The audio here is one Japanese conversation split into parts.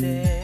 day,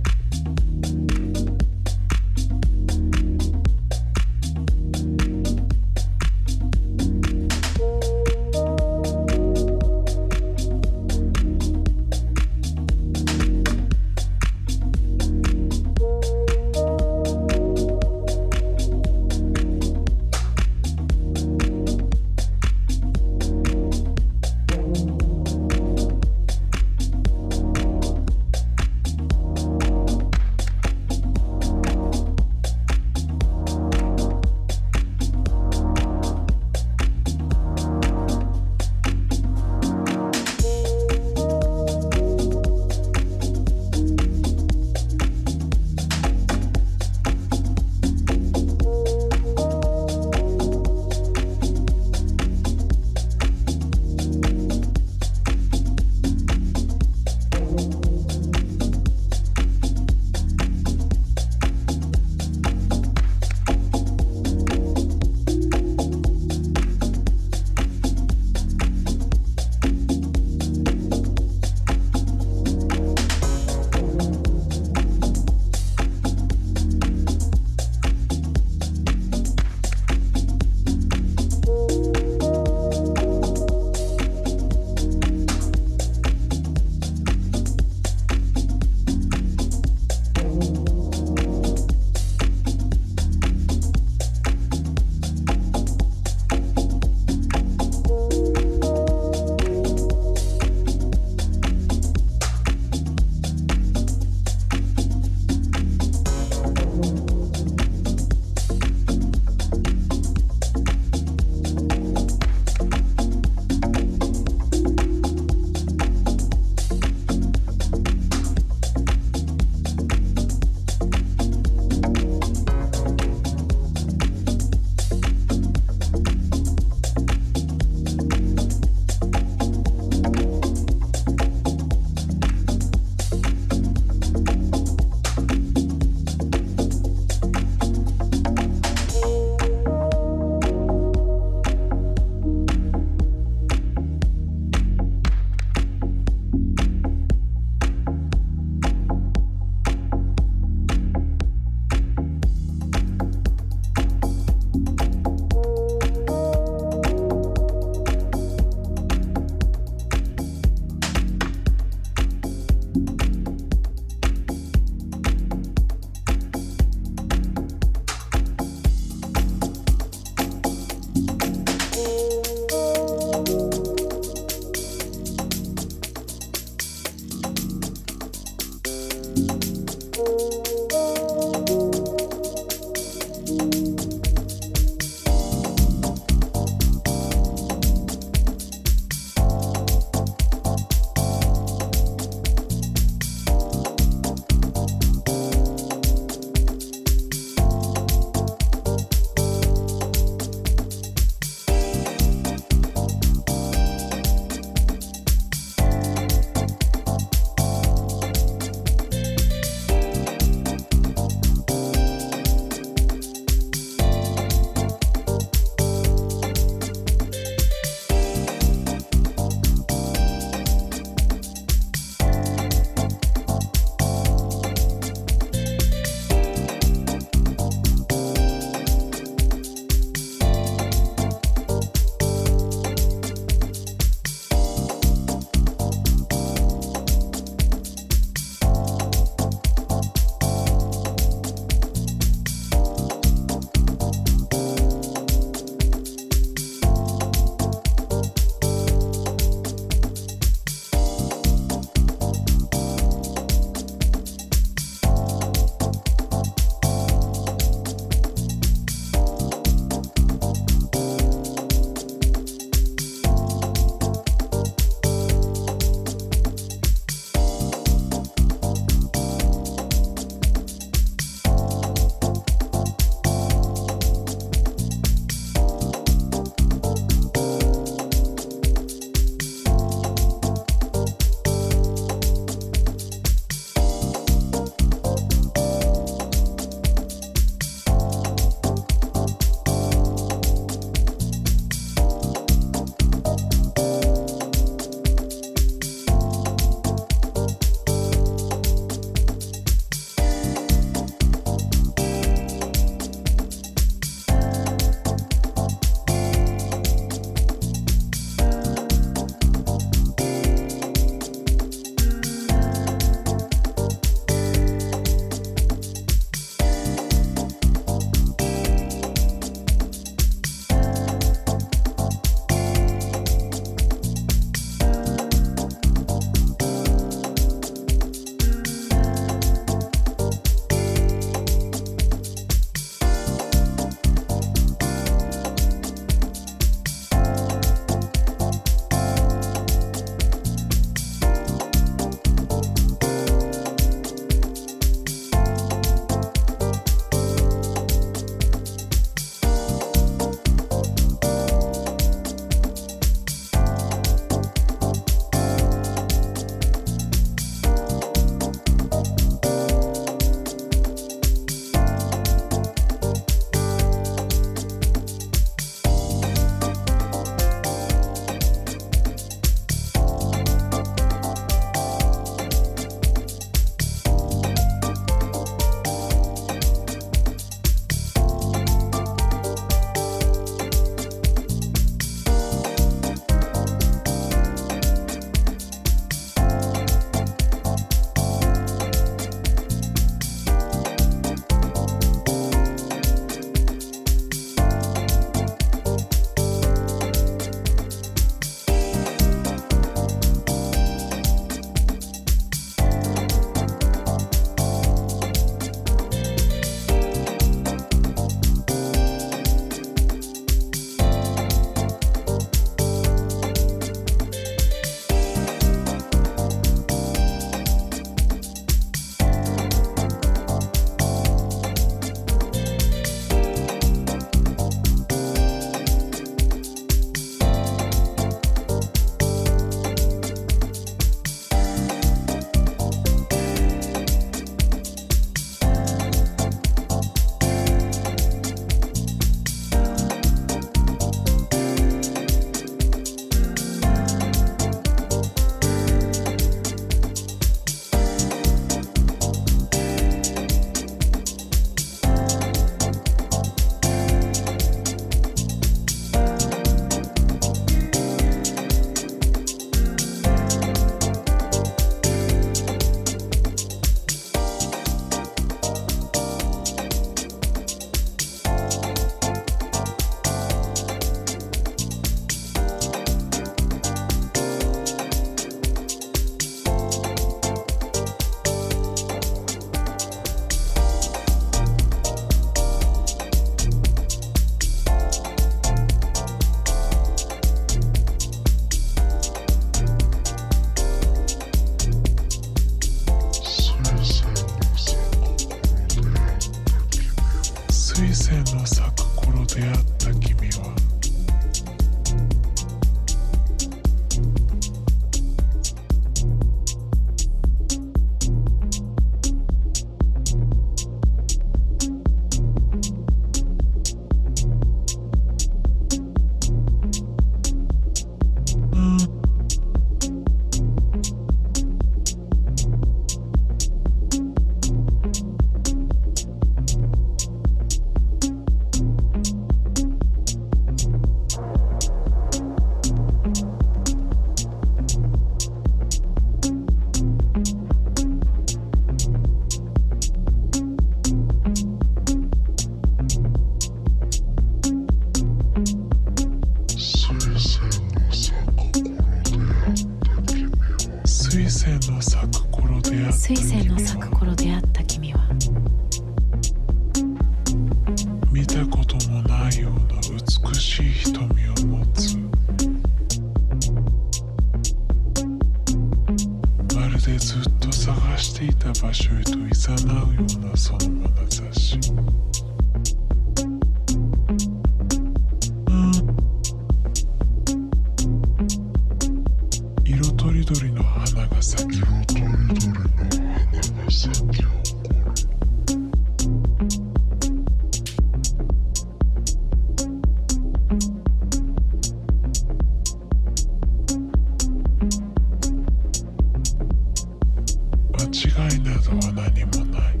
間違いなどは何もない。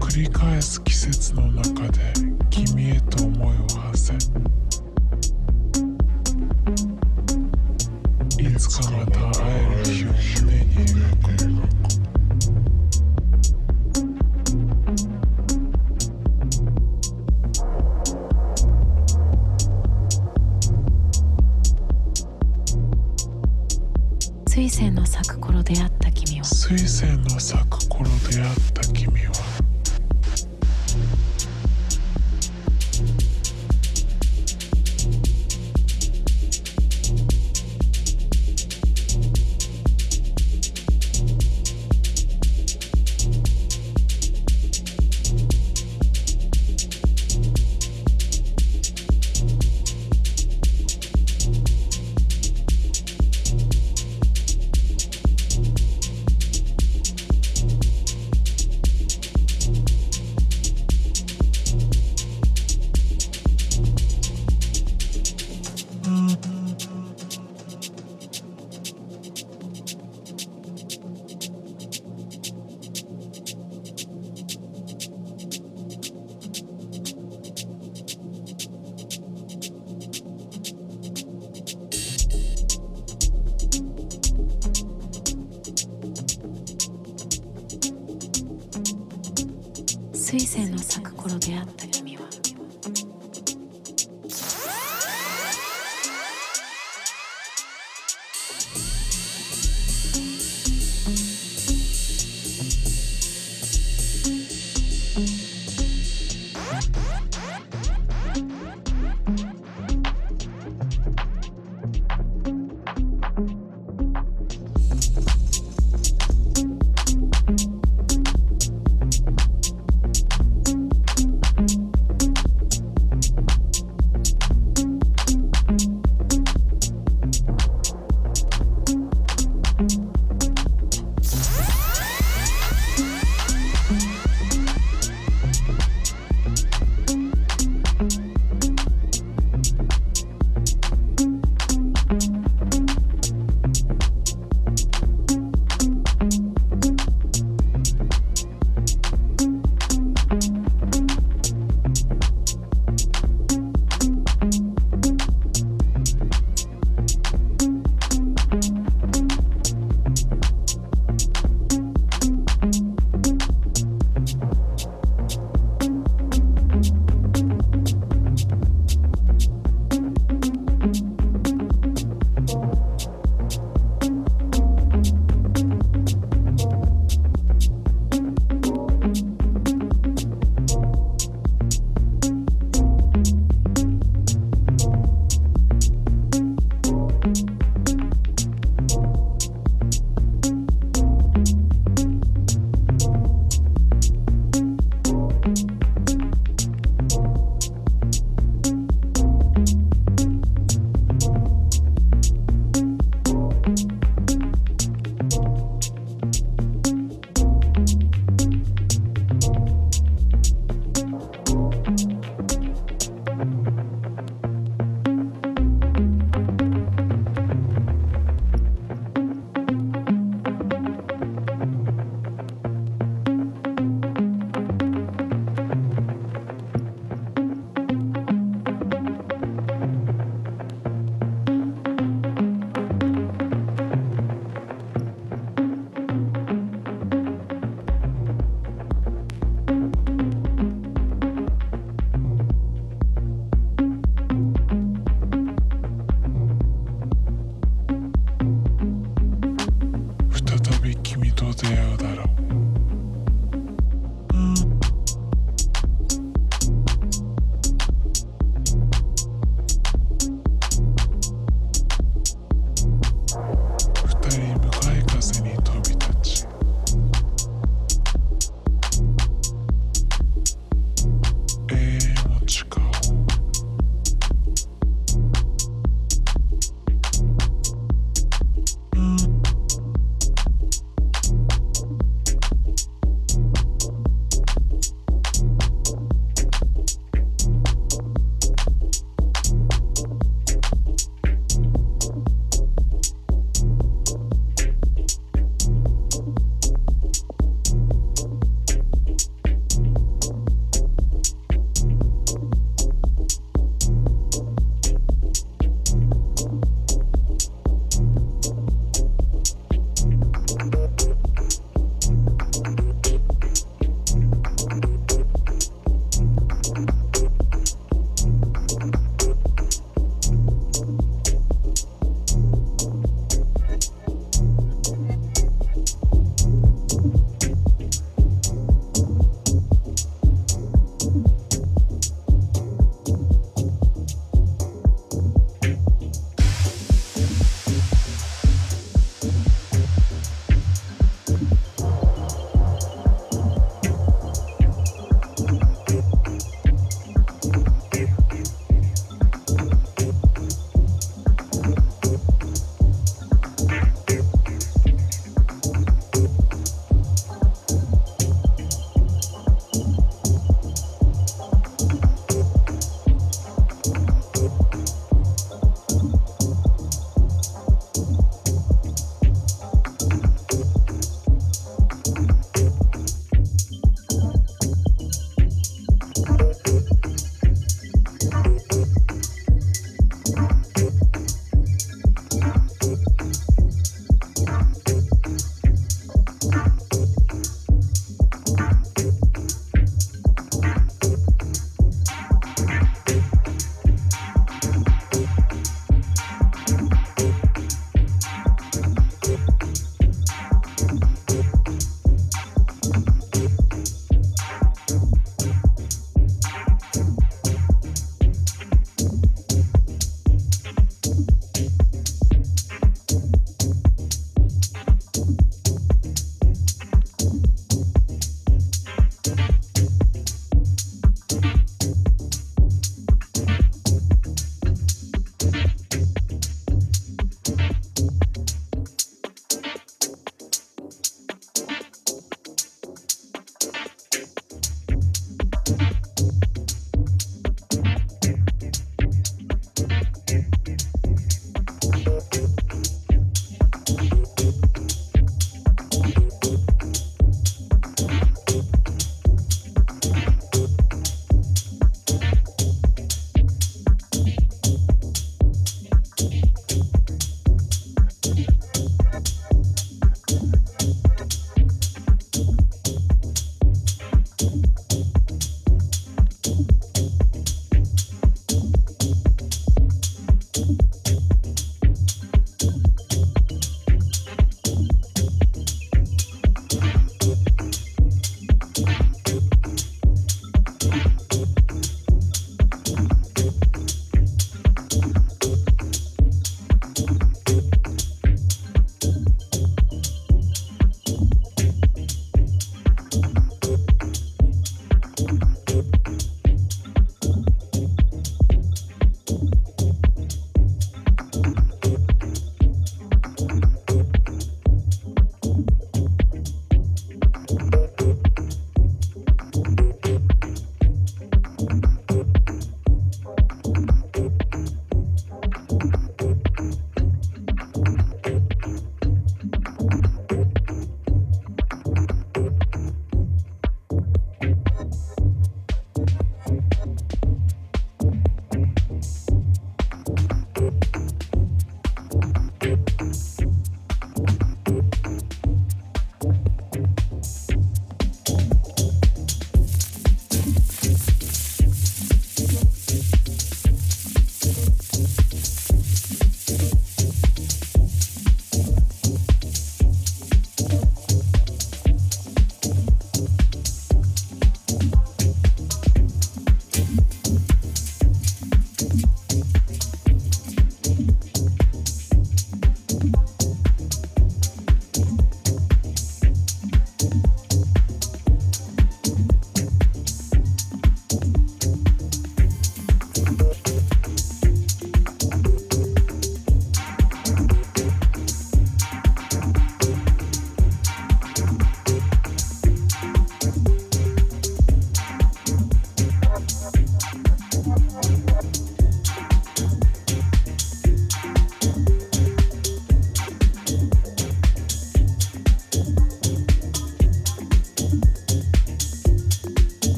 繰り返す季節の中で君へと思いを馳せ。いつかまた会える日を胸に。描く出会った君は。水仙の咲く頃出会った君は。